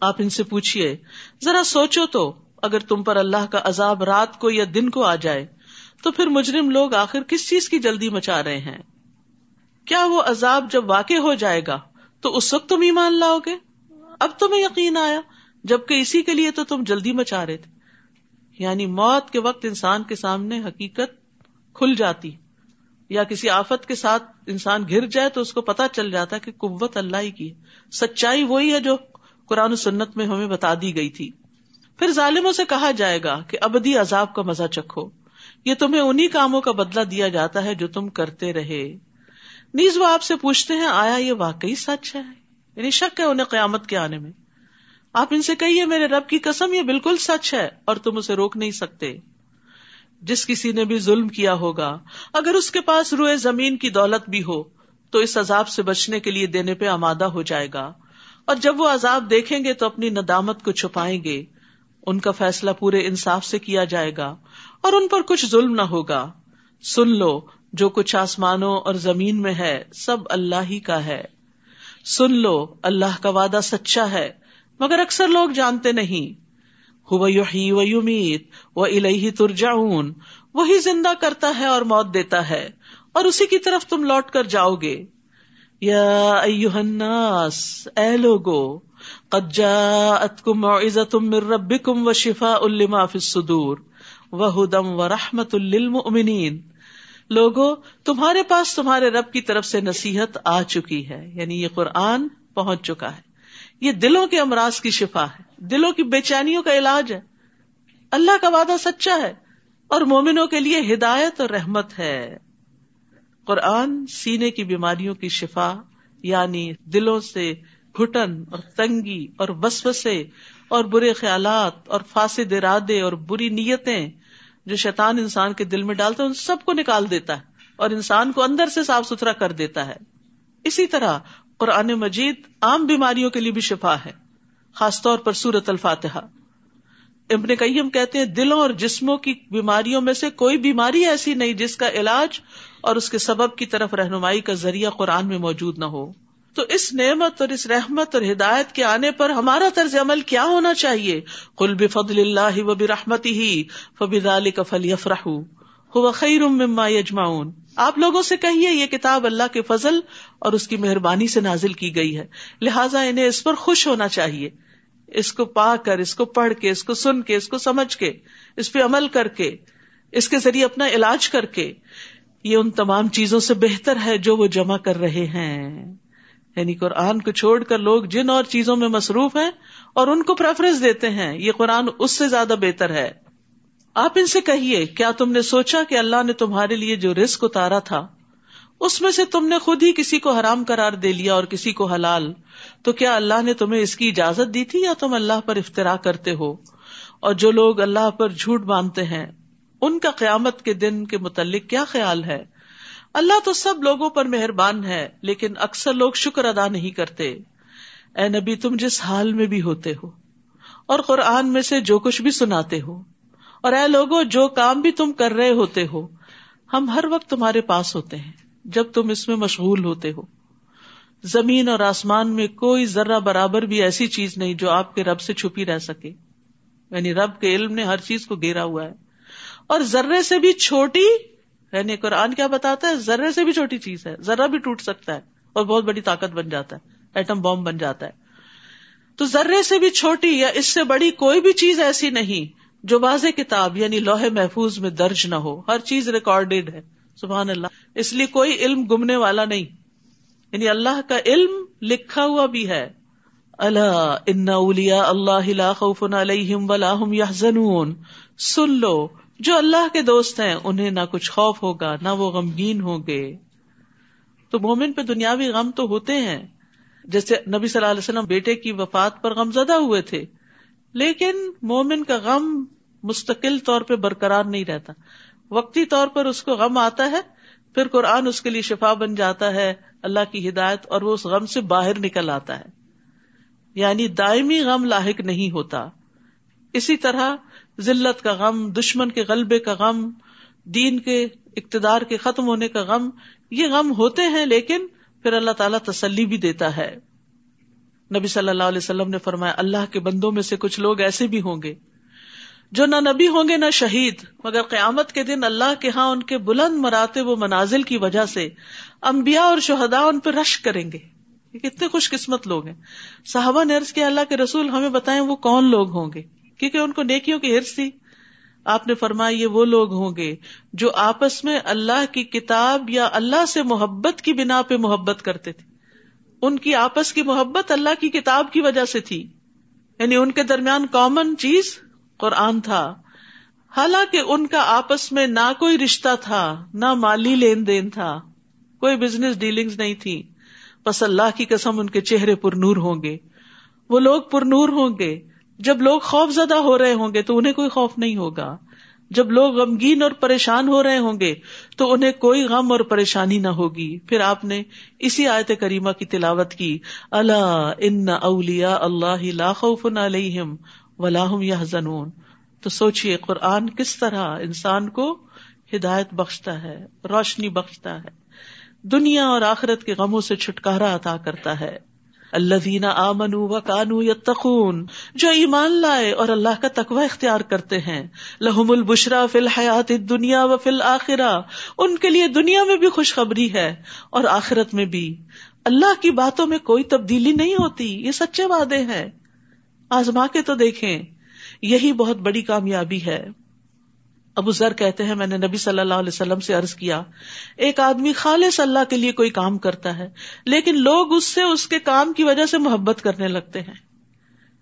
آپ ان سے پوچھیے ذرا سوچو تو، اگر تم پر اللہ کا عذاب رات کو یا دن کو آ جائے، تو پھر مجرم لوگ آخر کس چیز کی جلدی مچا رہے ہیں؟ کیا وہ عذاب جب واقع ہو جائے گا، تو اس وقت تم ایمان لاؤ گے؟ اب تمہیں یقین آیا، جبکہ اسی کے لیے تو تم جلدی مچا رہے تھے۔ یعنی موت کے وقت انسان کے سامنے حقیقت کھل جاتی، یا کسی آفت کے ساتھ انسان گر جائے تو اس کو پتا چل جاتا کہ قوت اللہ ہی کی سچائی وہی ہے جو قرآن سنت میں ہمیں بتا دی گئی تھی۔ پھر ظالموں سے کہا جائے گا کہ ابدی عذاب کا مزہ چکھو۔ یہ تمہیں انہیں کاموں کا بدلہ دیا جاتا ہے جو تم کرتے رہے۔ نیز وہ آپ سے پوچھتے ہیں، آیا یہ واقعی سچ ہے؟ یعنی شک ہے انہیں قیامت کے آنے میں۔ آپ ان سے کہیے، میرے رب کی قسم، یہ بالکل سچ ہے اور تم اسے روک نہیں سکتے۔ جس کسی نے بھی ظلم کیا ہوگا، اگر اس کے پاس روئے زمین کی دولت بھی ہو، تو اس عذاب سے بچنے کے لیے دینے پہ آمادہ ہو جائے گا۔ اور جب وہ عذاب دیکھیں گے تو اپنی ندامت کو چھپائیں گے۔ ان کا فیصلہ پورے انصاف سے کیا جائے گا اور ان پر کچھ ظلم نہ ہوگا۔ سن لو، جو کچھ آسمانوں اور زمین میں ہے، سب اللہ ہی کا ہے۔ سن لو، اللہ کا وعدہ سچا ہے، مگر اکثر لوگ جانتے نہیں۔ یمیت و الہی ترجعون، وہی زندہ کرتا ہے اور موت دیتا ہے، اور اسی کی طرف تم لوٹ کر جاؤ گے۔ یا الناس، اے لوگو، قد جاءتکم موعظتم من ربکم و لما فی الصدور و ہدم رحمت للمؤمنین۔ لوگو، تمہارے پاس تمہارے رب کی طرف سے نصیحت آ چکی ہے یعنی یہ قرآن پہنچ چکا ہے۔ یہ دلوں کے امراض کی شفا ہے، دلوں کی بے چینیوں کا علاج ہے۔ اللہ کا وعدہ سچا ہے اور مومنوں کے لیے ہدایت اور رحمت ہے۔ قرآن سینے کی بیماریوں کی شفا یعنی دلوں سے گٹن اور تنگی اور وسوسے اور برے خیالات اور فاسد ارادے اور بری نیتیں جو شیطان انسان کے دل میں ڈالتا ہے، ان سب کو نکال دیتا ہے اور انسان کو اندر سے صاف ستھرا کر دیتا ہے۔ اسی طرح قرآن مجید عام بیماریوں کے لیے بھی شفا ہے، خاص طور پر سورت الفاتحہ۔ ابن قیم کہتے ہیں، دلوں اور جسموں کی بیماریوں میں سے کوئی بیماری ایسی نہیں جس کا علاج اور اس کے سبب کی طرف رہنمائی کا ذریعہ قرآن میں موجود نہ ہو۔ تو اس نعمت اور اس رحمت اور ہدایت کے آنے پر ہمارا طرز عمل کیا ہونا چاہیے؟ کل بفضل اللہ و برحمتی ہی فبی کا فلی خیر مما یجماؤن آپ لوگوں سے کہیے، یہ کتاب اللہ کے فضل اور اس کی مہربانی سے نازل کی گئی ہے۔ لہٰذا انہیں اس پر خوش ہونا چاہیے۔ اس کو پا کر، اس کو پڑھ کے، اس کو سن کے، اس کو سمجھ کے، اس پہ عمل کر کے، اس کے ذریعے اپنا علاج کر کے، یہ ان تمام چیزوں سے بہتر ہے جو وہ جمع کر رہے ہیں۔ یعنی قرآن کو چھوڑ کر لوگ جن اور چیزوں میں مصروف ہیں اور ان کو پریفرنس دیتے ہیں، یہ قرآن اس سے زیادہ بہتر ہے۔ آپ ان سے کہیے، کیا تم نے سوچا کہ اللہ نے تمہارے لیے جو رسک اتارا تھا؟ اس میں سے تم نے خود ہی کسی کو حرام قرار دے لیا اور کسی کو حلال، تو کیا اللہ نے تمہیں اس کی اجازت دی تھی یا تم اللہ پر افطرا کرتے ہو؟ اور جو لوگ اللہ پر جھوٹ باندھتے ہیں، ان کا قیامت کے دن کے متعلق کیا خیال ہے؟ اللہ تو سب لوگوں پر مہربان ہے، لیکن اکثر لوگ شکر ادا نہیں کرتے۔ اے نبی، تم جس حال میں بھی ہوتے ہو اور قرآن میں سے جو کچھ بھی سناتے ہو۔ اور اے لوگوں جو کام بھی تم کر رہے ہوتے ہو، ہم ہر وقت تمہارے پاس ہوتے ہیں۔ جب تم اس میں مشغول ہوتے ہو۔ زمین اور آسمان میں کوئی ذرہ برابر بھی ایسی چیز نہیں جو آپ کے رب سے چھپی رہ سکے۔ یعنی رب کے علم نے ہر چیز کو گھیرا ہوا ہے۔ اور ذرے سے بھی چھوٹی یعنی قرآن کیا بتاتا ہے؟ ذرے سے بھی چھوٹی چیز ہے۔ ذرا بھی ٹوٹ سکتا ہے اور بہت بڑی طاقت بن جاتا ہے۔ ایٹم بام بن جاتا ہے۔ تو ذرے سے بھی چھوٹی یا اس سے بڑی کوئی بھی چیز ایسی نہیں جو واضح کتاب یعنی لوہے محفوظ میں درج نہ ہو۔ ہر چیز ریکارڈیڈ ہے۔ سبحان اللہ۔ اس لیے کوئی علم گمنے والا نہیں۔ یعنی اللہ کا علم لکھا ہوا بھی ہے۔ اللہ ان اللہ خوف علیہم ولا هم يحزنون سن لو، جو اللہ کے دوست ہیں، انہیں نہ کچھ خوف ہوگا، نہ وہ غمگین ہوں گے۔ تو مومن پہ دنیاوی غم تو ہوتے ہیں۔ جیسے نبی صلی اللہ علیہ وسلم بیٹے کی وفات پر غم زدہ ہوئے تھے۔ لیکن مومن کا غم مستقل طور پہ برقرار نہیں رہتا۔ وقتی طور پر اس کو غم آتا ہے، پھر قرآن اس کے لیے شفا بن جاتا ہے، اللہ کی ہدایت اور وہ اس غم سے باہر نکل آتا ہے۔ یعنی دائمی غم لاحق نہیں ہوتا۔ اسی طرح ذلت کا غم، دشمن کے غلبے کا غم، دین کے اقتدار کے ختم ہونے کا غم، یہ غم ہوتے ہیں لیکن پھر اللہ تعالیٰ تسلی بھی دیتا ہے۔ نبی صلی اللہ علیہ وسلم نے فرمایا، اللہ کے بندوں میں سے کچھ لوگ ایسے بھی ہوں گے۔ جو نہ نبی ہوں گے نہ شہید، مگر قیامت کے دن اللہ کے ہاں ان کے بلند مراتے و منازل کی وجہ سے امبیا اور شہدا ان پہ رش کریں گے۔ کتنے خوش قسمت لوگ ہیں۔ صحابہ نے عرض کیا، اللہ کے رسول ہمیں بتائیں وہ کون لوگ ہوں گے؟ کیونکہ ان کو نیکیوں کی ہرس تھی۔ آپ نے فرمایا، یہ وہ لوگ ہوں گے جو آپس میں اللہ کی کتاب یا اللہ سے محبت کی بنا پہ محبت کرتے تھے۔ ان کی آپس کی محبت اللہ کی کتاب کی وجہ سے تھی۔ یعنی ان کے درمیان کامن چیز قرآن تھا۔ حالانکہ ان کا آپس میں نہ کوئی رشتہ تھا، نہ مالی لین دین تھا۔ کوئی بزنس ڈیلنگ نہیں تھی۔ بس اللہ کی قسم ان کے چہرے پر نور ہوں گے۔ وہ لوگ پر نور ہوں گے۔ جب لوگ خوف زدہ ہو رہے ہوں گے تو انہیں کوئی خوف نہیں ہوگا۔ جب لوگ غمگین اور پریشان ہو رہے ہوں گے تو انہیں کوئی غم اور پریشانی نہ ہوگی۔ پھر آپ نے اسی آیت کریمہ کی تلاوت کی۔ اللہ ان اولیا اللہ خوف علیہم ولاحم یا زنون تو سوچیے قرآن کس طرح انسان کو ہدایت بخشتا ہے، روشنی بخشتا ہے۔ دنیا اور آخرت کے غموں سے چھٹکارا عطا کرتا ہے۔ اللہ دینا آمن و کانو یا تخون جو ایمان لائے اور اللہ کا تقوی اختیار کرتے ہیں۔ لہم البشرا فی الحیات دنیا و فی الآخرہ ان کے لیے دنیا میں بھی خوشخبری ہے اور آخرت میں بھی۔ اللہ کی باتوں میں کوئی تبدیلی نہیں ہوتی، یہ سچے وعدے ہیں۔ آزما کے تو دیکھیں، یہی بہت بڑی کامیابی ہے۔ ابو ذر کہتے ہیں، میں نے نبی صلی اللہ علیہ وسلم سے عرض کیا، ایک آدمی خالص اللہ کے لیے کوئی کام کرتا ہے، لیکن لوگ اس سے اس کے کام کی وجہ سے محبت کرنے لگتے ہیں۔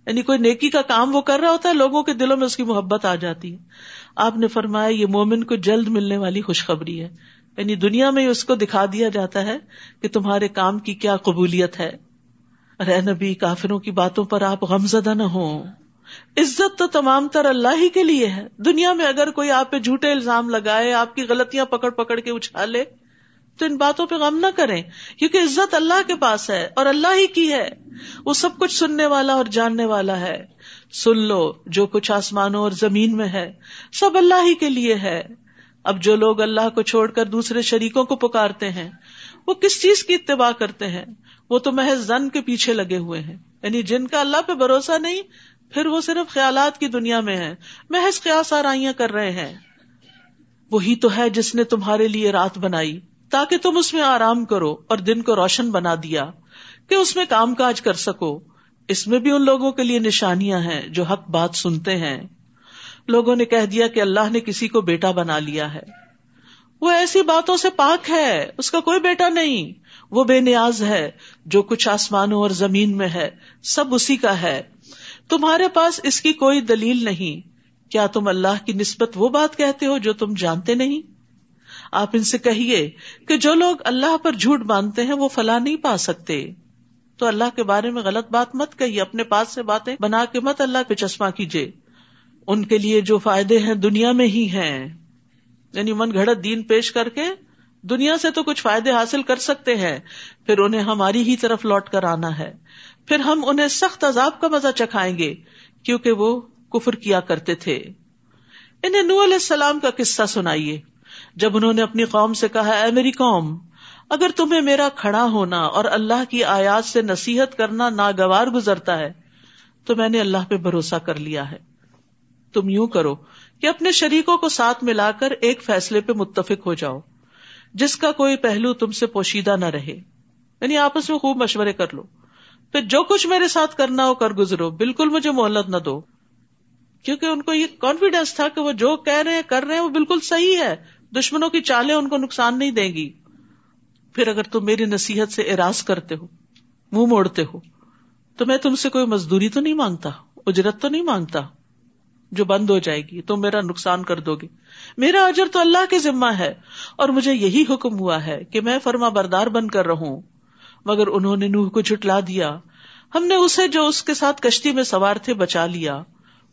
یعنی کوئی نیکی کا کام وہ کر رہا ہوتا ہے، لوگوں کے دلوں میں اس کی محبت آ جاتی ہے۔ آپ نے فرمایا، یہ مومن کو جلد ملنے والی خوشخبری ہے۔ یعنی دنیا میں اس کو دکھا دیا جاتا ہے کہ تمہارے کام کی کیا قبولیت ہے۔ ارے نبی، کافروں کی باتوں پر آپ غمزدہ نہ ہو عزت تو تمام تر اللہ ہی کے لیے ہے۔ دنیا میں اگر کوئی آپ پہ جھوٹے الزام لگائے، آپ کی غلطیاں پکڑ پکڑ کے اچھالے، تو ان باتوں پہ غم نہ کریں، کیونکہ عزت اللہ کے پاس ہے اور اللہ ہی کی ہے۔ وہ سب کچھ سننے والا اور جاننے والا ہے۔ سن لو، جو کچھ آسمانوں اور زمین میں ہے، سب اللہ ہی کے لیے ہے۔ اب جو لوگ اللہ کو چھوڑ کر دوسرے شریکوں کو پکارتے ہیں، وہ کس چیز کی اتباع کرتے ہیں؟ وہ تو محض زن کے پیچھے لگے ہوئے ہیں۔ یعنی جن کا اللہ پہ بھروسہ نہیں، پھر وہ صرف خیالات کی دنیا میں ہے محض قیاس آرائیاں کر رہے ہیں۔ وہی تو ہے جس نے تمہارے لیے رات بنائی، تاکہ تم اس میں آرام کرو اور دن کو روشن بنا دیا، کہ اس میں کام کاج کر سکو۔ اس میں بھی ان لوگوں کے لیے نشانیاں ہیں جو حق بات سنتے ہیں۔ لوگوں نے کہہ دیا کہ اللہ نے کسی کو بیٹا بنا لیا ہے۔ وہ ایسی باتوں سے پاک ہے، اس کا کوئی بیٹا نہیں۔ وہ بے نیاز ہے، جو کچھ آسمانوں اور زمین میں ہے، سب اسی کا ہے۔ تمہارے پاس اس کی کوئی دلیل نہیں۔ کیا تم اللہ کی نسبت وہ بات کہتے ہو جو تم جانتے نہیں؟ آپ ان سے کہیے کہ جو لوگ اللہ پر جھوٹ باندھتے ہیں، وہ فلاح نہیں پا سکتے۔ تو اللہ کے بارے میں غلط بات مت کہیے، اپنے پاس سے باتیں بنا کے مت اللہ پہ چشمہ کیجیے۔ ان کے لیے جو فائدے ہیں دنیا میں ہی ہیں۔ یعنی من گھڑت دین پیش کر کے دنیا سے تو کچھ فائدے حاصل کر سکتے ہیں، پھر انہیں ہماری ہی طرف لوٹ کر آنا ہے۔ پھر ہم انہیں سخت عذاب کا مزہ چکھائیں گے، کیونکہ وہ کفر کیا کرتے تھے۔ انہیں نو علیہ السلام کا قصہ سنائیے۔ جب انہوں نے اپنی قوم سے کہا، اے میری قوم، اگر تمہیں میرا کھڑا ہونا اور اللہ کی آیات سے نصیحت کرنا ناگوار گزرتا ہے، تو میں نے اللہ پہ بھروسہ کر لیا ہے۔ تم یوں کرو۔ کہ اپنے شریکوں کو ساتھ ملا کر ایک فیصلے پہ متفق ہو جاؤ، جس کا کوئی پہلو تم سے پوشیدہ نہ رہے۔ یعنی آپس میں خوب مشورے کر لو۔ پھر جو کچھ میرے ساتھ کرنا ہو کر گزرو۔ بالکل مجھے مہلت نہ دو۔ کیونکہ ان کو یہ کانفیڈینس تھا کہ وہ جو کہہ رہے ہیں، کر رہے ہیں، وہ بالکل صحیح ہے۔ دشمنوں کی چالیں ان کو نقصان نہیں دیں گی۔ پھر اگر تم میری نصیحت سے اراض کرتے ہو، منہ موڑتے ہو، تو میں تم سے کوئی مزدوری تو نہیں مانگتا، اجرت تو نہیں مانگتا۔ جو بند ہو جائے گی تم میرا نقصان کر دو گے۔ میرا اجر تو اللہ کے ذمہ ہے اور مجھے یہی حکم ہوا ہے کہ میں فرما بردار بن کر رہوں۔ مگر انہوں نے نوح کو جھٹلا دیا۔ ہم نے اسے جو اس کے ساتھ کشتی میں سوار تھے بچا لیا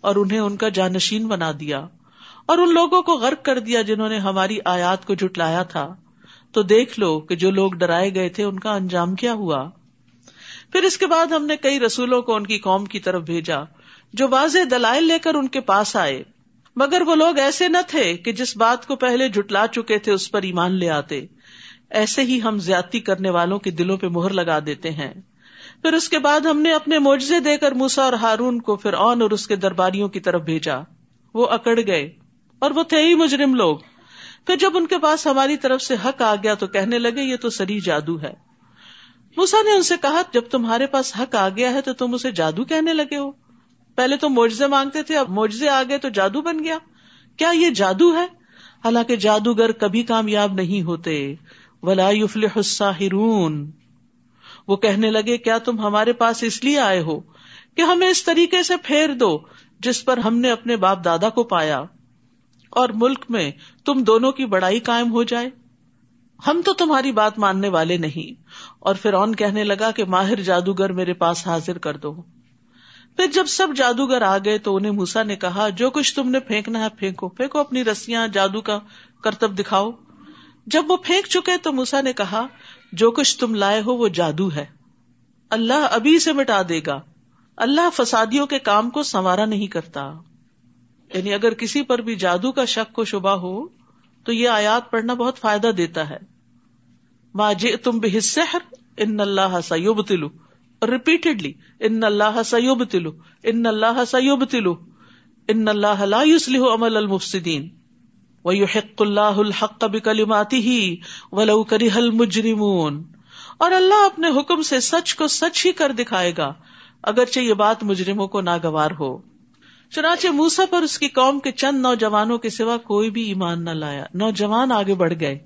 اور انہیں ان کا جانشین بنا دیا۔ اور ان لوگوں کو غرق کر دیا جنہوں نے ہماری آیات کو جھٹلایا تھا۔ تو دیکھ لو کہ جو لوگ ڈرائے گئے تھے ان کا انجام کیا ہوا۔ پھر اس کے بعد ہم نے کئی رسولوں کو ان کی قوم کی طرف بھیجا۔ جو واضح دلائل لے کر ان کے پاس آئے۔ مگر وہ لوگ ایسے نہ تھے کہ جس بات کو پہلے جٹلا چکے تھے اس پر ایمان لے آتے۔ ایسے ہی ہم زیادتی کرنے والوں کے دلوں پہ مہر لگا دیتے ہیں۔ پھر اس کے بعد ہم نے اپنے معجزے دے کر موسا اور ہارون کو پھر اون اور اس کے درباریوں کی طرف بھیجا۔ وہ اکڑ گئے۔ اور وہ تھے ہی مجرم لوگ۔ پھر جب ان کے پاس ہماری طرف سے حق آ گیا تو کہنے لگے، یہ تو سری جادو ہے۔ موسا نے ان سے کہا، جب تمہارے پاس حق آ گیا ہے تو تم اسے جادو کہنے لگے ہو۔ پہلے تو معجزے مانگتے تھے، اب معجزے آ گئے تو جادو بن گیا۔ کیا یہ جادو ہے؟ حالانکہ جادوگر کبھی کامیاب نہیں ہوتے۔ ولا الساحرون۔ وہ کہنے لگے، کیا تم ہمارے پاس اس لیے آئے ہو کہ ہمیں اس طریقے سے پھیر دو جس پر ہم نے اپنے باپ دادا کو پایا؟ اور ملک میں تم دونوں کی بڑائی قائم ہو جائے۔ ہم تو تمہاری بات ماننے والے نہیں۔ اور پھر کہنے لگا کہ ماہر جادوگر میرے پاس حاضر کر دو۔ پھر جب سب جادوگر آ گئے تو انہیں موسا نے کہا، جو کچھ تم نے پھینکنا ہے پھینکو پھینکو اپنی رسیاں، جادو کا کرتب دکھاؤ۔ جب وہ پھینک چکے تو موسا نے کہا، جو کچھ تم لائے ہو وہ جادو ہے۔ اللہ ابھی سے مٹا دے گا۔ اللہ فسادیوں کے کام کو سنوارا نہیں کرتا۔ یعنی اگر کسی پر بھی جادو کا شک کو شبہ ہو، تو یہ آیات پڑھنا بہت فائدہ دیتا ہے۔ ماں جی تم بھی حصر ان اللہ سیوب تلو ریپیٹڈلی ان اللہ سیوب تلو ان اللہ سیوب تلو ان اللہ لا يصلح عمل المفسدین وَيُحِقُّ اللَّهُ الْحَقَّ بِكَلِمَاتِهِ وَلَوْ كَرِهَ الْمُجْرِمُونَ اور اللہ اپنے حکم سے سچ کو سچ ہی کر دکھائے گا اگرچہ یہ بات مجرموں کو ناگوار ہو چنانچہ موسا پر اس کی قوم کے چند نوجوانوں کے سوا کوئی بھی ایمان نہ لایا نوجوان آگے بڑھ گئے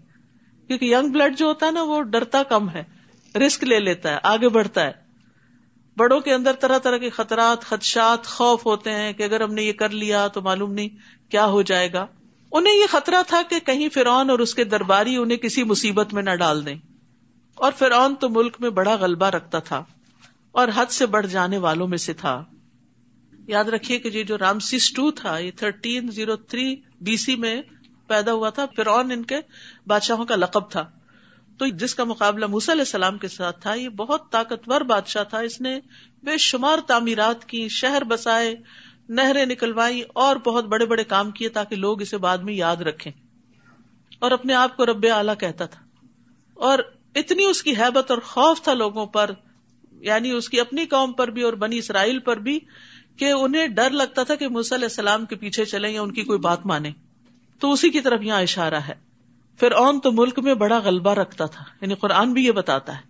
کیونکہ ینگ بلڈ جو ہوتا ہے نا وہ ڈرتا کم ہے رسک لے لیتا ہے آگے بڑھتا ہے بڑوں کے اندر طرح طرح کے خطرات، خدشات، خوف ہوتے ہیں کہ اگر ہم نے یہ کر لیا تو معلوم نہیں کیا ہو جائے گا۔ انہیں یہ خطرہ تھا کہ کہیں فرعون اور اس کے درباری انہیں کسی مصیبت میں نہ ڈال دیں۔ اور فرعون تو ملک میں بڑا غلبہ رکھتا تھا اور حد سے بڑھ جانے والوں میں سے تھا۔ یاد رکھیے کہ یہ جو رامسیس ٹو تھا، یہ thirteen zero three B C میں پیدا ہوا تھا۔ فرعون ان کے بادشاہوں کا لقب تھا۔ تو جس کا مقابلہ موسی علیہ السلام کے ساتھ تھا، یہ بہت طاقتور بادشاہ تھا۔ اس نے بے شمار تعمیرات کی، شہر بسائے، نہریں نکلوائی اور بہت بڑے بڑے کام کیے تاکہ لوگ اسے بعد میں یاد رکھیں۔ اور اپنے آپ کو رب اعلی کہتا تھا۔ اور اتنی اس کی حیبت اور خوف تھا لوگوں پر یعنی اس کی اپنی قوم پر بھی اور بنی اسرائیل پر بھی، کہ انہیں ڈر لگتا تھا کہ علیہ السلام کے پیچھے چلیں یا ان کی کوئی بات مانے تو اسی کی طرف یہاں اشارہ ہے۔ پھر اون تو ملک میں بڑا غلبہ رکھتا تھا یعنی قرآن بھی یہ بتاتا ہے۔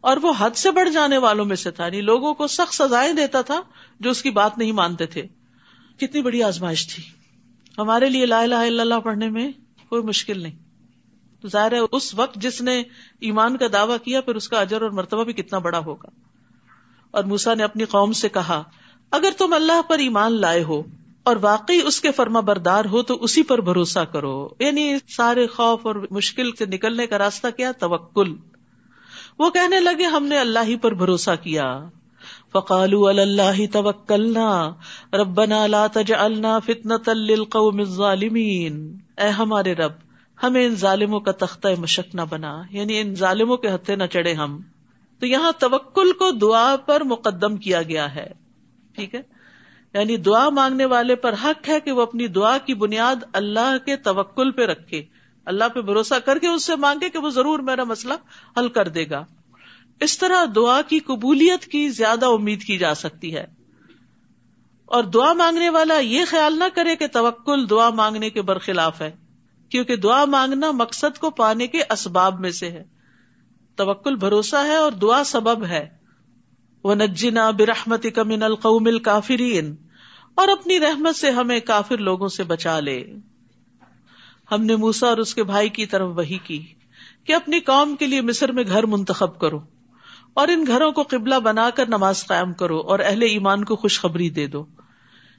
اور وہ حد سے بڑھ جانے والوں میں سے تھا یعنی لوگوں کو سخت سزائیں دیتا تھا جو اس کی بات نہیں مانتے تھے۔ کتنی بڑی آزمائش تھی۔ ہمارے لیے لا الہ الا اللہ پڑھنے میں کوئی مشکل نہیں۔ تو ظاہر ہے اس وقت جس نے ایمان کا دعویٰ کیا، پھر اس کا اجر اور مرتبہ بھی کتنا بڑا ہوگا۔ اور موسا نے اپنی قوم سے کہا، اگر تم اللہ پر ایمان لائے ہو اور واقعی اس کے فرما بردار ہو تو اسی پر بھروسہ کرو۔ یعنی سارے خوف اور مشکل سے نکلنے کا راستہ کیا؟ توکل۔ وہ کہنے لگے، ہم نے اللہ ہی پر بھروسہ کیا۔ فقالو اللہ توکلنا۔ ربنا لا تجعلنا فتنة للقوم الظالمین۔ اے ہمارے رب، ہمیں ان ظالموں کا تختہ مشک نہ بنا۔ یعنی ان ظالموں کے ہتھے نہ چڑھے ہم۔ تو یہاں توکل کو دعا پر مقدم کیا گیا ہے۔ ٹھیک ہے؟ یعنی دعا مانگنے والے پر حق ہے کہ وہ اپنی دعا کی بنیاد اللہ کے توکل پہ رکھے۔ اللہ پہ بھروسہ کر کے اس سے مانگے کہ وہ ضرور میرا مسئلہ حل کر دے گا۔ اس طرح دعا کی قبولیت کی زیادہ امید کی جا سکتی ہے۔ اور دعا مانگنے والا یہ خیال نہ کرے کہ توکل دعا مانگنے کے برخلاف ہے، کیونکہ دعا مانگنا مقصد کو پانے کے اسباب میں سے ہے۔ توکل بھروسہ ہے اور دعا سبب ہے۔ وہ نجنا برحمت کمن القوم الکافرین۔ اور اپنی رحمت سے ہمیں کافر لوگوں سے بچا لے۔ ہم نے موسا اور اس کے بھائی کی طرف وہی کی کہ اپنی قوم کے لیے مصر میں گھر منتخب کرو اور ان گھروں کو قبلہ بنا کر نماز قائم کرو اور اہل ایمان کو خوشخبری دے دو۔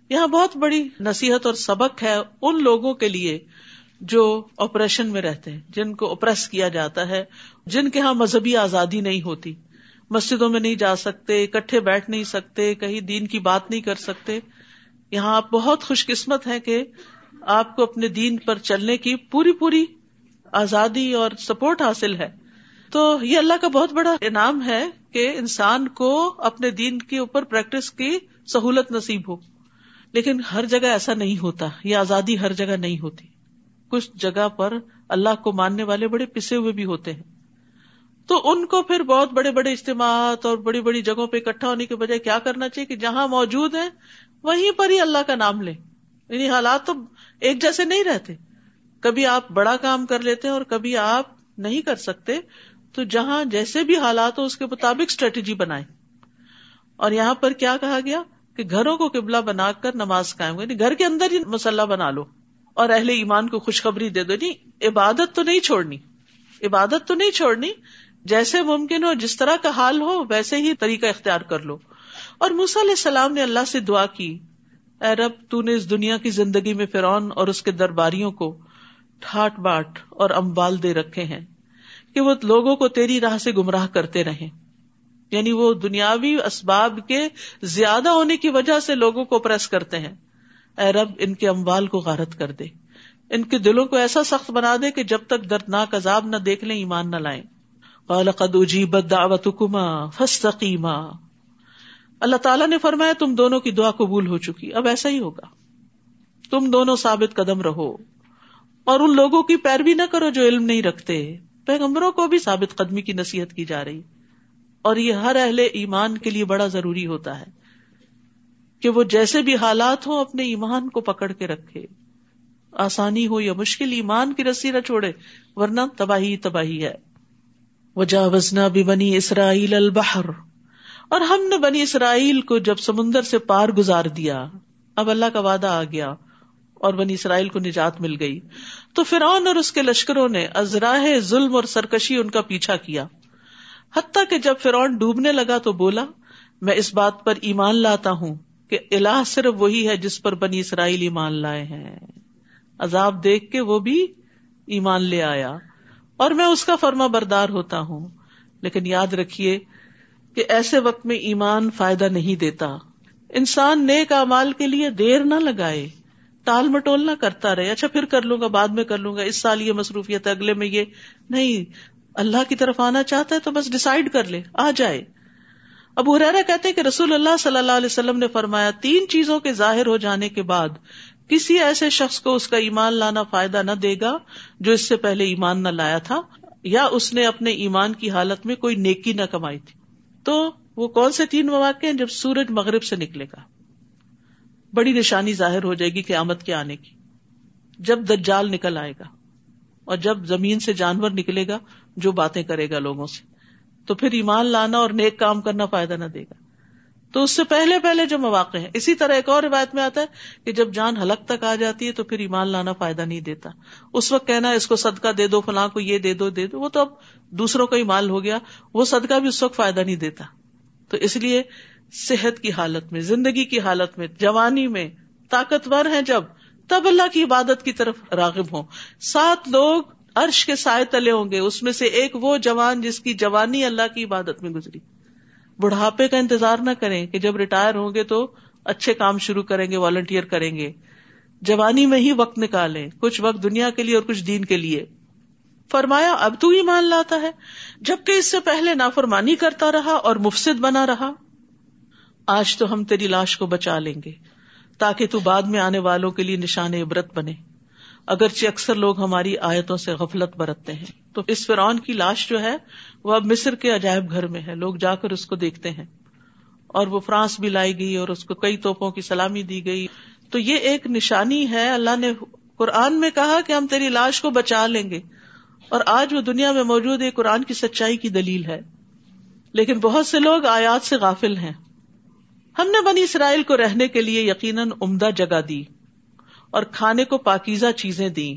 یہاں بہت بڑی نصیحت اور سبق ہے ان لوگوں کے لیے جو آپریشن میں رہتے ہیں، جن کو اپریس کیا جاتا ہے، جن کے یہاں مذہبی آزادی نہیں ہوتی۔ مسجدوں میں نہیں جا سکتے، اکٹھے بیٹھ نہیں سکتے، کہیں دین کی بات نہیں کر سکتے۔ یہاں آپ بہت خوش قسمت ہے کہ آپ کو اپنے دین پر چلنے کی پوری پوری آزادی اور سپورٹ حاصل ہے۔ تو یہ اللہ کا بہت بڑا انعام ہے کہ انسان کو اپنے دین کے اوپر پریکٹس کی سہولت نصیب ہو۔ لیکن ہر جگہ ایسا نہیں ہوتا، یہ آزادی ہر جگہ نہیں ہوتی۔ کچھ جگہ پر اللہ کو ماننے والے بڑے پسے ہوئے بھی ہوتے ہیں۔ تو ان کو پھر بہت بڑے بڑے اجتماعات اور بڑی بڑی جگہوں پہ اکٹھا ہونے کے بجائے کیا کرنا چاہیے کہ جہاں موجود ہیں، وہیں پر ہی اللہ کا نام لیں۔ یعنی حالات تو ایک جیسے نہیں رہتے۔ کبھی آپ بڑا کام کر لیتے ہیں اور کبھی آپ نہیں کر سکتے، تو جہاں جیسے بھی حالات ہو اس کے مطابق اسٹریٹجی بنائے اور یہاں پر کیا کہا گیا؟ کہ گھروں کو قبلہ بنا کر نماز قائم یعنی گھر کے اندر ہی مسلح بنا لو۔ اور اہل ایمان کو خوشخبری دے دو۔ نہیں عبادت تو نہیں چھوڑنی۔ عبادت تو نہیں چھوڑنی جیسے ممکن ہو، جس طرح کا حال ہو، ویسے ہی طریقہ اختیار کر لو۔ اور موسا علیہ السلام نے اللہ سے دعا کی، اے رب، تو نے اس دنیا کی زندگی میں فرعون اور اس کے درباریوں کو ٹھاٹ باٹ اور امبال دے رکھے ہیں کہ وہ لوگوں کو تیری راہ سے گمراہ کرتے رہے یعنی وہ دنیاوی اسباب کے زیادہ ہونے کی وجہ سے لوگوں کو پریس کرتے ہیں۔ اے رب، ان کے اموال کو غارت کر دے۔ ان کے دلوں کو ایسا سخت بنا دے کہ جب تک دردناک عذاب نہ دیکھ لیں، ایمان نہ لائیں۔ فاستقیما۔ اللہ تعالیٰ نے فرمایا، تم دونوں کی دعا قبول ہو چکی، اب ایسا ہی ہوگا۔ تم دونوں ثابت قدم رہو، اور ان لوگوں کی پیروی نہ کرو جو علم نہیں رکھتے۔ پیغمبروں کو بھی ثابت قدمی کی نصیحت کی جا رہی۔ اور یہ ہر اہل ایمان کے لیے بڑا ضروری ہوتا ہے کہ وہ جیسے بھی حالات ہوں، اپنے ایمان کو پکڑ کے رکھے۔ آسانی ہو یا مشکل، ایمان کی رسی نہ چھوڑے، ورنہ تباہی تباہی ہے۔ وجا وزنا بھی بنی اسرائیل البحر۔ اور ہم نے بنی اسرائیل کو جب سمندر سے پار گزار دیا، اب اللہ کا وعدہ آ گیا اور بنی اسرائیل کو نجات مل گئی۔ تو فرعون اور اس کے لشکروں نے ازراہ ظلم اور سرکشی ان کا پیچھا کیا۔ حتیٰ کہ جب فرعون ڈوبنے لگا تو بولا، میں اس بات پر ایمان لاتا ہوں کہ الہ صرف وہی ہے جس پر بنی اسرائیل ایمان لائے ہیں۔ عذاب دیکھ کے وہ بھی ایمان لے آیا۔ اور میں اس کا فرما بردار ہوتا ہوں۔ لیکن یاد رکھیے کہ ایسے وقت میں ایمان فائدہ نہیں دیتا۔ انسان نیک امال کے لیے دیر نہ لگائے ٹال مٹول نہ کرتا رہے۔ اچھا پھر کر لوں گا، بعد میں کر لوں گا۔ اس سال یہ مصروفیت ہے اگلے میں یہ۔ نہیں، اللہ کی طرف آنا چاہتا ہے تو بس ڈسائڈ کر لے، آ جائے۔ اب حرا کہتے کہ رسول اللہ صلی اللہ علیہ وسلم نے فرمایا، تین چیزوں کے ظاہر ہو جانے کے بعد کسی ایسے شخص کو اس کا ایمان لانا فائدہ نہ دے گا جو اس سے پہلے ایمان نہ لایا تھا، یا اس نے اپنے ایمان کی حالت میں کوئی نیکی نہ کمائی تھی۔ تو وہ کون سے تین مواقع ہیں جب سورج مغرب سے نکلے گا؟ بڑی نشانی ظاہر ہو جائے گی قیامت کے آنے کی۔ جب دجال نکل آئے گا اور جب زمین سے جانور نکلے گا جو باتیں کرے گا لوگوں سے، تو پھر ایمان لانا اور نیک کام کرنا فائدہ نہ دے گا۔ تو اس سے پہلے پہلے جو مواقع ہیں، اسی طرح ایک اور روایت میں آتا ہے کہ جب جان حلق تک آ جاتی ہے تو پھر ایمان لانا فائدہ نہیں دیتا۔ اس وقت کہنا اس کو صدقہ دے دو، فلاں کو یہ دے دو دے دو، وہ تو اب دوسروں کا ہی مال ہو گیا، وہ صدقہ بھی اس وقت فائدہ نہیں دیتا۔ تو اس لیے صحت کی حالت میں، زندگی کی حالت میں، جوانی میں طاقتور ہیں جب، تب اللہ کی عبادت کی طرف راغب ہوں۔ سات لوگ عرش کے سائے تلے ہوں گے، اس میں سے ایک وہ جوان جس کی جوانی اللہ کی عبادت میں گزری۔ بڑھاپے کا انتظار نہ کریں کہ جب ریٹائر ہوں گے تو اچھے کام شروع کریں گے، والنٹیئر کریں گے۔ جوانی میں ہی وقت نکالیں، کچھ وقت دنیا کے لیے اور کچھ دین کے لیے۔ فرمایا، اب تو ہی مان لاتا ہے۔ جبکہ اس سے پہلے نافرمانی کرتا رہا اور مفسد بنا رہا۔ آج تو ہم تیری لاش کو بچا لیں گے، تاکہ تو بعد میں آنے والوں کے لیے نشان عبرت بنے۔ اگرچہ اکثر لوگ ہماری آیتوں سے غفلت برتتے ہیں۔ تو اس فرعون کی لاش جو ہے، وہ اب مصر کے عجائب گھر میں ہے۔ لوگ جا کر اس کو دیکھتے ہیں۔ اور وہ فرانس بھی لائی گئی اور اس کو کئی توپوں کی سلامی دی گئی۔ تو یہ ایک نشانی ہے۔ اللہ نے قرآن میں کہا کہ ہم تیری لاش کو بچا لیں گے۔ اور آج وہ دنیا میں موجود ایک قرآن کی سچائی کی دلیل ہے۔ لیکن بہت سے لوگ آیات سے غافل ہیں۔ ہم نے بنی اسرائیل کو رہنے کے لیے یقیناً عمدہ جگہ دی۔ اور کھانے کو پاکیزہ چیزیں دی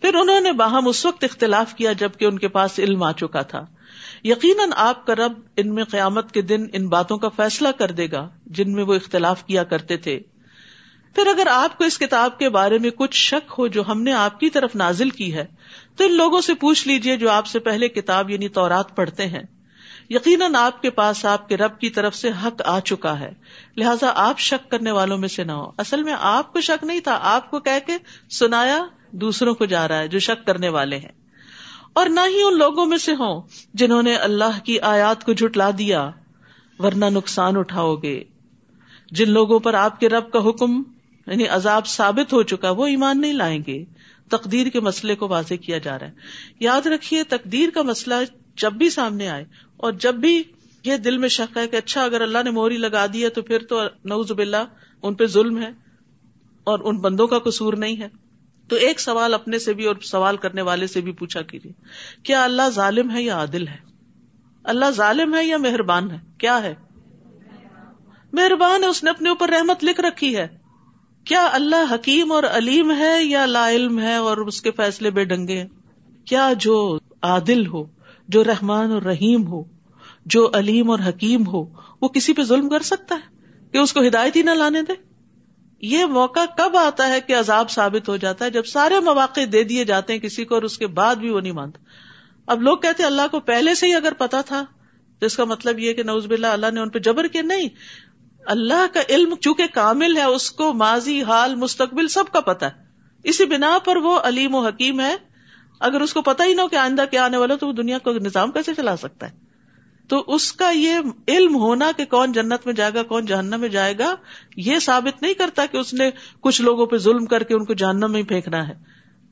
پھر انہوں نے باہم اس وقت اختلاف کیا جبکہ ان کے پاس علم آ چکا تھا۔ یقیناً آپ کا رب ان میں قیامت کے دن ان باتوں کا فیصلہ کر دے گا جن میں وہ اختلاف کیا کرتے تھے۔ پھر اگر آپ کو اس کتاب کے بارے میں کچھ شک ہو جو ہم نے آپ کی طرف نازل کی ہے، تو ان لوگوں سے پوچھ لیجیے جو آپ سے پہلے کتاب یعنی تورات پڑھتے ہیں۔ یقیناً آپ کے پاس آپ کے رب کی طرف سے حق آ چکا ہے۔ لہٰذا آپ شک کرنے والوں میں سے نہ ہو۔ اصل میں آپ کو شک نہیں تھا، آپ کو کہہ کے سنایا دوسروں کو جا رہا ہے جو شک کرنے والے ہیں۔ اور نہ ہی ان لوگوں میں سے ہوں جنہوں نے اللہ کی آیات کو جھٹلا دیا، ورنہ نقصان اٹھاؤ گے۔ جن لوگوں پر آپ کے رب کا حکم یعنی عذاب ثابت ہو چکا، وہ ایمان نہیں لائیں گے۔ تقدیر کے مسئلے کو واضح کیا جا رہا ہے۔ یاد رکھیے، تقدیر کا مسئلہ جب بھی سامنے آئے اور جب بھی یہ دل میں شک ہے کہ اچھا اگر اللہ نے موہری لگا دی ہے تو پھر تو نوز باللہ ان پہ ظلم ہے اور ان بندوں کا قصور نہیں ہے۔ تو ایک سوال اپنے سے بھی اور سوال کرنے والے سے بھی پوچھا کیجیے، کیا اللہ ظالم ہے یا عادل ہے؟ اللہ ظالم ہے یا مہربان ہے؟ کیا ہے؟ مہربان ہے، اس نے اپنے اوپر رحمت لکھ رکھی ہے۔ کیا اللہ حکیم اور علیم ہے یا لا علم ہے اور اس کے فیصلے بے ڈنگے ہیں؟ کیا جو عادل ہو جو رحمان اور رحیم ہو، جو علیم اور حکیم ہو، وہ کسی پہ ظلم کر سکتا ہے کہ اس کو ہدایت ہی نہ لانے دے؟ یہ موقع کب آتا ہے کہ عذاب ثابت ہو جاتا ہے جب سارے مواقع دے دیے جاتے ہیں کسی کو اور اس کے بعد بھی وہ نہیں مانتا؟ اب لوگ کہتے اللہ کو پہلے سے ہی اگر پتا تھا، تو اس کا مطلب یہ کہ نوز باللہ اللہ نے ان پہ جبر کیا؟ نہیں، اللہ کا علم چونکہ کامل ہے، اس کو ماضی، حال، مستقبل سب کا پتا ہے۔ اسی بنا پر وہ علیم و حکیم ہے اگر اس کو پتا ہی نہ ہو کہ آئندہ کیا آنے والا تو وہ دنیا کو نظام کیسے چلا سکتا ہے؟ تو اس کا یہ علم ہونا کہ کون جنت میں جائے گا، کون جہنم میں جائے گا، یہ ثابت نہیں کرتا کہ اس نے کچھ لوگوں پہ ظلم کر کے ان کو جہنم میں پھینکنا ہے۔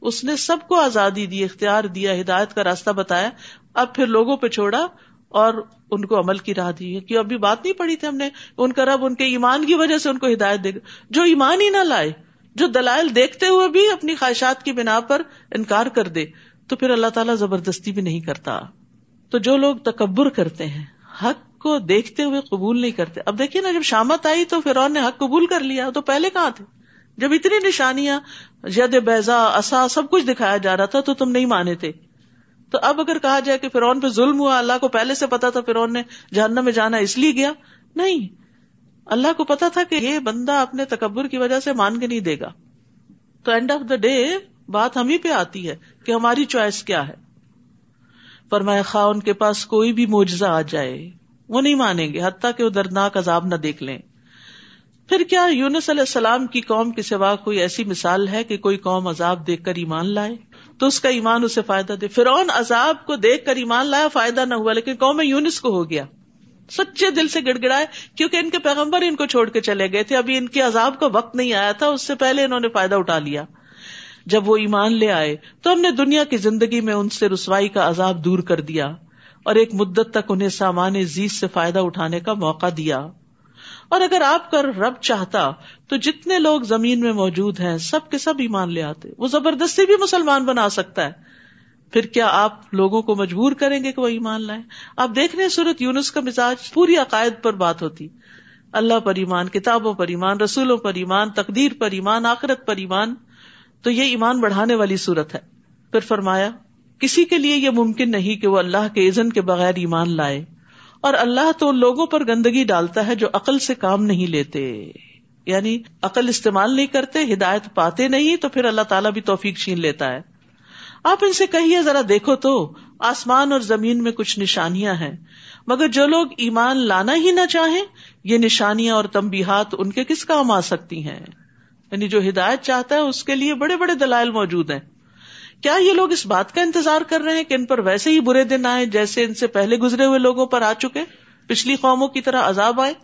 اس نے سب کو آزادی دی، اختیار دیا، ہدایت کا راستہ بتایا۔ اب پھر لوگوں پہ چھوڑا اور ان کو عمل کی راہ دی کہ ابھی بات نہیں پڑی تھی ہم نے۔ ان کا رب ان کے ایمان کی وجہ سے ان کو ہدایت دے گا۔ جو ایمان ہی نہ لائے جو دلائل دیکھتے ہوئے بھی اپنی خواہشات کی بنا پر انکار کر دے، تو پھر اللہ تعالیٰ زبردستی بھی نہیں کرتا۔ تو جو لوگ تکبر کرتے ہیں، حق کو دیکھتے ہوئے قبول نہیں کرتے۔ اب دیکھیے نا، جب شامت آئی تو فرعون نے حق قبول کر لیا، تو پہلے کہاں تھے؟ جب اتنی نشانیاں، ید بیزا اصا سب کچھ دکھایا جا رہا تھا تو تم نہیں مانے تھے۔ تو اب اگر کہا جائے کہ فرعون پہ ظلم ہوا، اللہ کو پہلے سے پتا تھا فرعون نے جاننا میں جانا اس لیے گیا، نہیں۔ اللہ کو پتا تھا کہ یہ بندہ اپنے تکبر کی وجہ سے مان کے نہیں دے گا۔ تو اینڈ آف دا ڈے بات ہم ہی پہ آتی ہے کہ ہماری چوائس کیا ہے۔ فرمایا، خواہ ان کے پاس کوئی بھی معجزہ آ جائے، وہ نہیں مانیں گے، حتیٰ کہ وہ دردناک عذاب نہ دیکھ لیں۔ پھر کیا یونس علیہ السلام کی قوم کے سوا کوئی ایسی مثال ہے کہ کوئی قوم عذاب دیکھ کر ایمان لائے؟ تو اس کا ایمان اسے فائدہ دے۔ فرعون عذاب کو دیکھ کر ایمان لایا، فائدہ نہ ہوا، لیکن قوم یونس کو ہو گیا۔ سچے دل سے گڑ گڑائے کیونکہ ان کے پیغمبر ان کو چھوڑ کے چلے گئے تھے۔ ابھی ان کے عذاب کا وقت نہیں آیا تھا، اس سے پہلے انہوں نے فائدہ اٹھا لیا۔ جب وہ ایمان لے آئے، تو ہم نے دنیا کی زندگی میں ان سے رسوائی کا عذاب دور کر دیا اور ایک مدت تک انہیں سامان زیز سے فائدہ اٹھانے کا موقع دیا۔ اور اگر آپ کا رب چاہتا، تو جتنے لوگ زمین میں موجود ہیں، سب کے سب ایمان لے آتے۔ وہ زبردستی بھی مسلمان بنا سکتا ہے۔ پھر کیا آپ لوگوں کو مجبور کریں گے کہ وہ ایمان لائیں؟ آپ دیکھ رہے صورت یونس کا مزاج، پوری عقائد پر بات ہوتی۔ اللہ پر ایمان، کتابوں پر ایمان، رسولوں پر ایمان، تقدیر پر ایمان، آخرت پر ایمان۔ تو یہ ایمان بڑھانے والی صورت ہے۔ پھر فرمایا، کسی کے لیے یہ ممکن نہیں کہ وہ اللہ کے عزن کے بغیر ایمان لائے۔ اور اللہ تو لوگوں پر گندگی ڈالتا ہے جو عقل سے کام نہیں لیتے۔ یعنی عقل استعمال نہیں کرتے، ہدایت پاتے نہیں، تو پھر اللہ تعالیٰ بھی توفیق چھین لیتا ہے۔ آپ ان سے کہیے، ذرا دیکھو تو، آسمان اور زمین میں کچھ نشانیاں ہیں۔ مگر جو لوگ ایمان لانا ہی نہ چاہیں، یہ نشانیاں اور تمبیحات ان کے کس کام آ سکتی ہیں؟ یعنی جو ہدایت چاہتا ہے، اس کے لیے بڑے بڑے دلائل موجود ہیں۔ کیا یہ لوگ اس بات کا انتظار کر رہے ہیں کہ ان پر ویسے ہی برے دن آئے جیسے ان سے پہلے گزرے ہوئے لوگوں پر آ چکے، پچھلی قوموں کی طرح عذاب آئے؟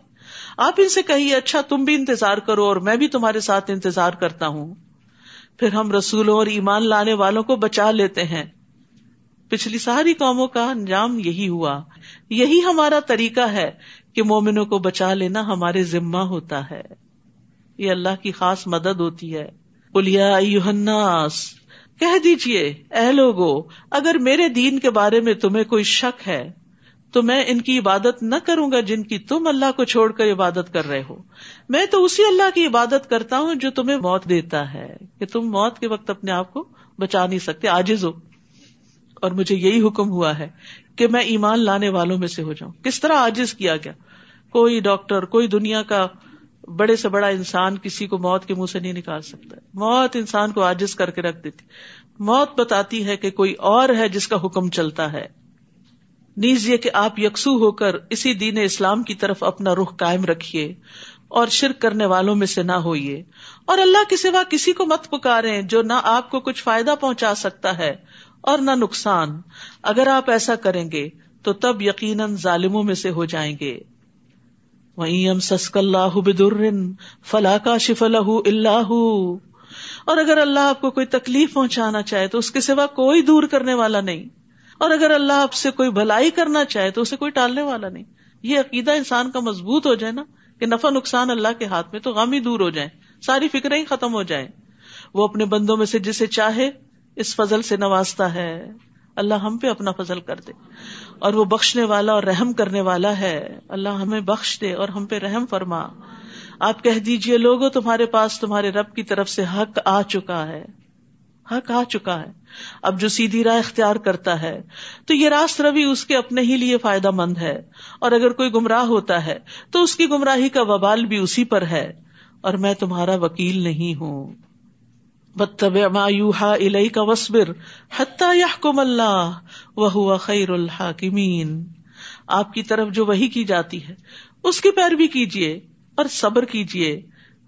آپ ان سے کہیے اچھا تم بھی انتظار کرو اور میں بھی تمہارے ساتھ انتظار کرتا ہوں۔ پھر ہم رسولوں اور ایمان لانے والوں کو بچا لیتے ہیں۔ پچھلی ساری قوموں کا انجام یہی ہوا۔ یہی ہمارا طریقہ ہے کہ مومنوں کو بچا لینا ہمارے ذمہ ہوتا ہے۔ یہ اللہ کی خاص مدد ہوتی ہے۔ بولیا الناس، کہہ دیجیے اے لوگو، اگر میرے دین کے بارے میں تمہیں کوئی شک ہے تو میں ان کی عبادت نہ کروں گا جن کی تم اللہ کو چھوڑ کر عبادت کر رہے ہو۔ میں تو اسی اللہ کی عبادت کرتا ہوں جو تمہیں موت دیتا ہے کہ تم موت کے وقت اپنے آپ کو بچا نہیں سکتے آجز ہو۔ اور مجھے یہی حکم ہوا ہے کہ میں ایمان لانے والوں میں سے ہو جاؤں۔ کس طرح آجز کیا گیا؟ کوئی ڈاکٹر، کوئی دنیا کا بڑے سے بڑا انسان کسی کو موت کے منہ سے نہیں نکال سکتا۔ موت انسان کو آجز کر کے رکھ دیتی۔ موت بتاتی ہے کہ کوئی اور ہے جس کا حکم چلتا ہے۔ نیز یہ کہ آپ یکسو ہو کر اسی دین اسلام کی طرف اپنا رخ قائم رکھیے اور شرک کرنے والوں میں سے نہ ہوئیے۔ اور اللہ کے سوا کسی کو مت پکارے جو نہ آپ کو کچھ فائدہ پہنچا سکتا ہے اور نہ نقصان۔ اگر آپ ایسا کریں گے تو تب یقیناً ظالموں میں سے ہو جائیں گے۔ وہیں سسک اللہ بدر فلا کا شف اللہ اللہ اور اگر اللہ آپ کو کوئی تکلیف پہنچانا چاہے تو اس کے سوا کوئی دور کرنے والا نہیں۔ اور اگر اللہ آپ سے کوئی بھلائی کرنا چاہے تو اسے کوئی ٹالنے والا نہیں۔ یہ عقیدہ انسان کا مضبوط ہو جائے نا کہ نفع نقصان اللہ کے ہاتھ میں تو غم ہی دور ہو جائیں، ساری فکریں ہی ختم ہو جائیں۔ وہ اپنے بندوں میں سے جسے چاہے اس فضل سے نوازتا ہے۔ اللہ ہم پہ اپنا فضل کر دے۔ اور وہ بخشنے والا اور رحم کرنے والا ہے۔ اللہ ہمیں بخش دے اور ہم پہ رحم فرما۔ آپ کہہ دیجیے، لوگوں تمہارے پاس تمہارے رب کی طرف سے حق آ چکا ہے۔ ہاں، حق آ چکا ہے۔ اب جو سیدھی راہ اختیار کرتا ہے، تو یہ راست روی اس کے اپنے ہی لیے فائدہ مند ہے۔ اور اگر کوئی گمراہ ہوتا ہے، تو اس کی گمراہی کا وبال بھی اسی پر ہے۔ اور میں تمہارا وکیل نہیں ہوں۔ الئی کا وسبر حتم اللہ وہ خیر الحاکمین۔ آپ کی طرف جو وہی کی جاتی ہے، اس کی پیروی کیجیے اور صبر کیجیے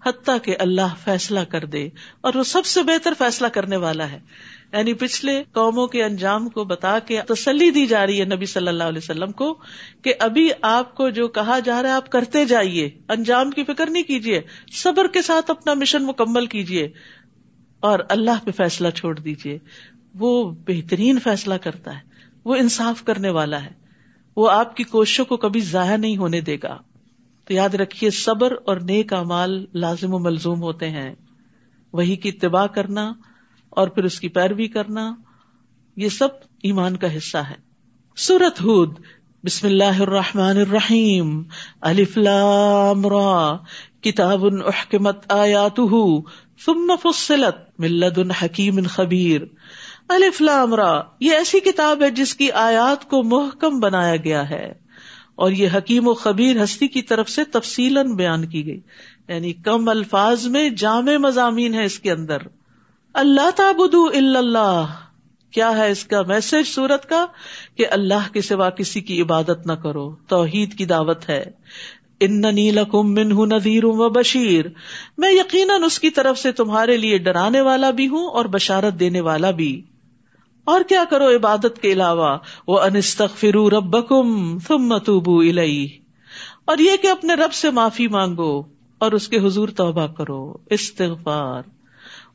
حتیٰ کہ اللہ فیصلہ کر دے اور وہ سب سے بہتر فیصلہ کرنے والا ہے۔ یعنی پچھلے قوموں کے انجام کو بتا کے تسلی دی جا رہی ہے نبی صلی اللہ علیہ وسلم کو کہ ابھی آپ کو جو کہا جا رہا ہے آپ کرتے جائیے، انجام کی فکر نہیں کیجیے، صبر کے ساتھ اپنا مشن مکمل کیجیے اور اللہ پہ فیصلہ چھوڑ دیجیے۔ وہ بہترین فیصلہ کرتا ہے، وہ انصاف کرنے والا ہے۔ وہ آپ کی کوششوں کو کبھی ضائع نہیں ہونے دے گا۔ تو یاد رکھیے، صبر اور نیک امال لازم و ملزوم ہوتے ہیں۔ وہی کی اتباع کرنا اور پھر اس کی پیروی کرنا، یہ سب ایمان کا حصہ ہے۔ سورت ہود۔ بسم اللہ الرحمن الرحیم۔ الف لام را۔ کتاب احکمت آیاتہ۔ ثم فصلت من لدن حکیم خبیر۔ الف لام را۔ یہ ایسی کتاب ہے جس کی آیات کو محکم بنایا گیا ہے۔ اور یہ حکیم و خبیر ہستی کی طرف سے تفصیل بیان کی گئی۔ یعنی کم الفاظ میں جامع مضامین ہے اس کے اندر۔ اللہ تابود اللہ۔ کیا ہے اس کا میسج سورت کا؟ کہ اللہ کے سوا کسی کی عبادت نہ کرو۔ توحید کی دعوت ہے۔ ان نیل من ہوں نذیر و بشیر۔ میں یقیناً اس کی طرف سے تمہارے لیے ڈرانے والا بھی ہوں اور بشارت دینے والا بھی۔ اور کیا کرو عبادت کے علاوہ؟ وہ انستخ فرو رب تم متوبو الئی اور یہ کہ اپنے رب سے معافی مانگو اور اس کے حضور توبہ کرو۔ استغفار۔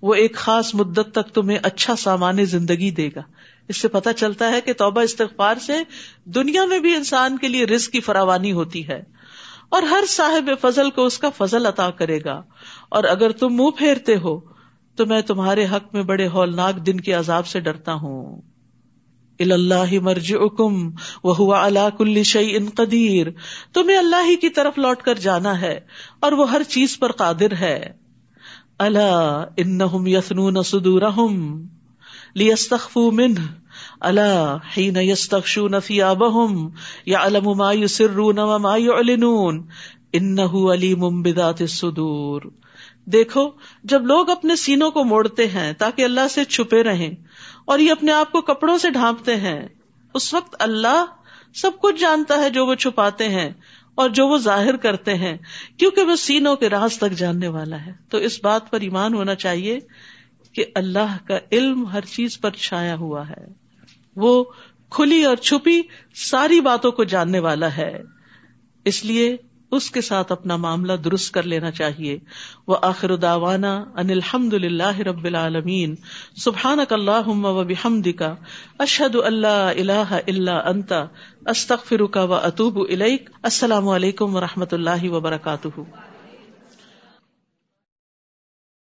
وہ ایک خاص مدت تک تمہیں اچھا سامان زندگی دے گا۔ اس سے پتا چلتا ہے کہ توبہ استغفار سے دنیا میں بھی انسان کے لیے رزق کی فراوانی ہوتی ہے۔ اور ہر صاحب فضل کو اس کا فضل عطا کرے گا۔ اور اگر تم منہ پھیرتے ہو تو میں تمہارے حق میں بڑے ہولناک دن کے عذاب سے ڈرتا ہوں۔ اللہ مرج اکم وہ اللہ کل شعی ان قدیر تمہیں اللہ ہی کی طرف لوٹ کر جانا ہے اور وہ ہر چیز پر قادر ہے۔ اللہ ان یسنون سدور لیستخفو من اللہ حین یستخشون ثیابہم یعلم ما یسرون وما یعلنون انہو علیم بذات الصدور۔ دیکھو، جب لوگ اپنے سینوں کو موڑتے ہیں تاکہ اللہ سے چھپے رہیں اور یہ اپنے آپ کو کپڑوں سے ڈھانپتے ہیں، اس وقت اللہ سب کچھ جانتا ہے جو وہ چھپاتے ہیں اور جو وہ ظاہر کرتے ہیں، کیونکہ وہ سینوں کے راز تک جاننے والا ہے۔ تو اس بات پر ایمان ہونا چاہیے کہ اللہ کا علم ہر چیز پر چھایا ہوا ہے۔ وہ کھلی اور چھپی ساری باتوں کو جاننے والا ہے۔ اس لیے اس کے ساتھ اپنا معاملہ درست کر لینا چاہیے۔ وہ آخر داوانا ان الحمد للہ رب العالمین۔ سبحان اللہ و بحمد کا اشد اللہ اللہ اللہ انتا استخ فرکا و اطوب السلام علیکم و رحمۃ اللہ وبرکاتہ۔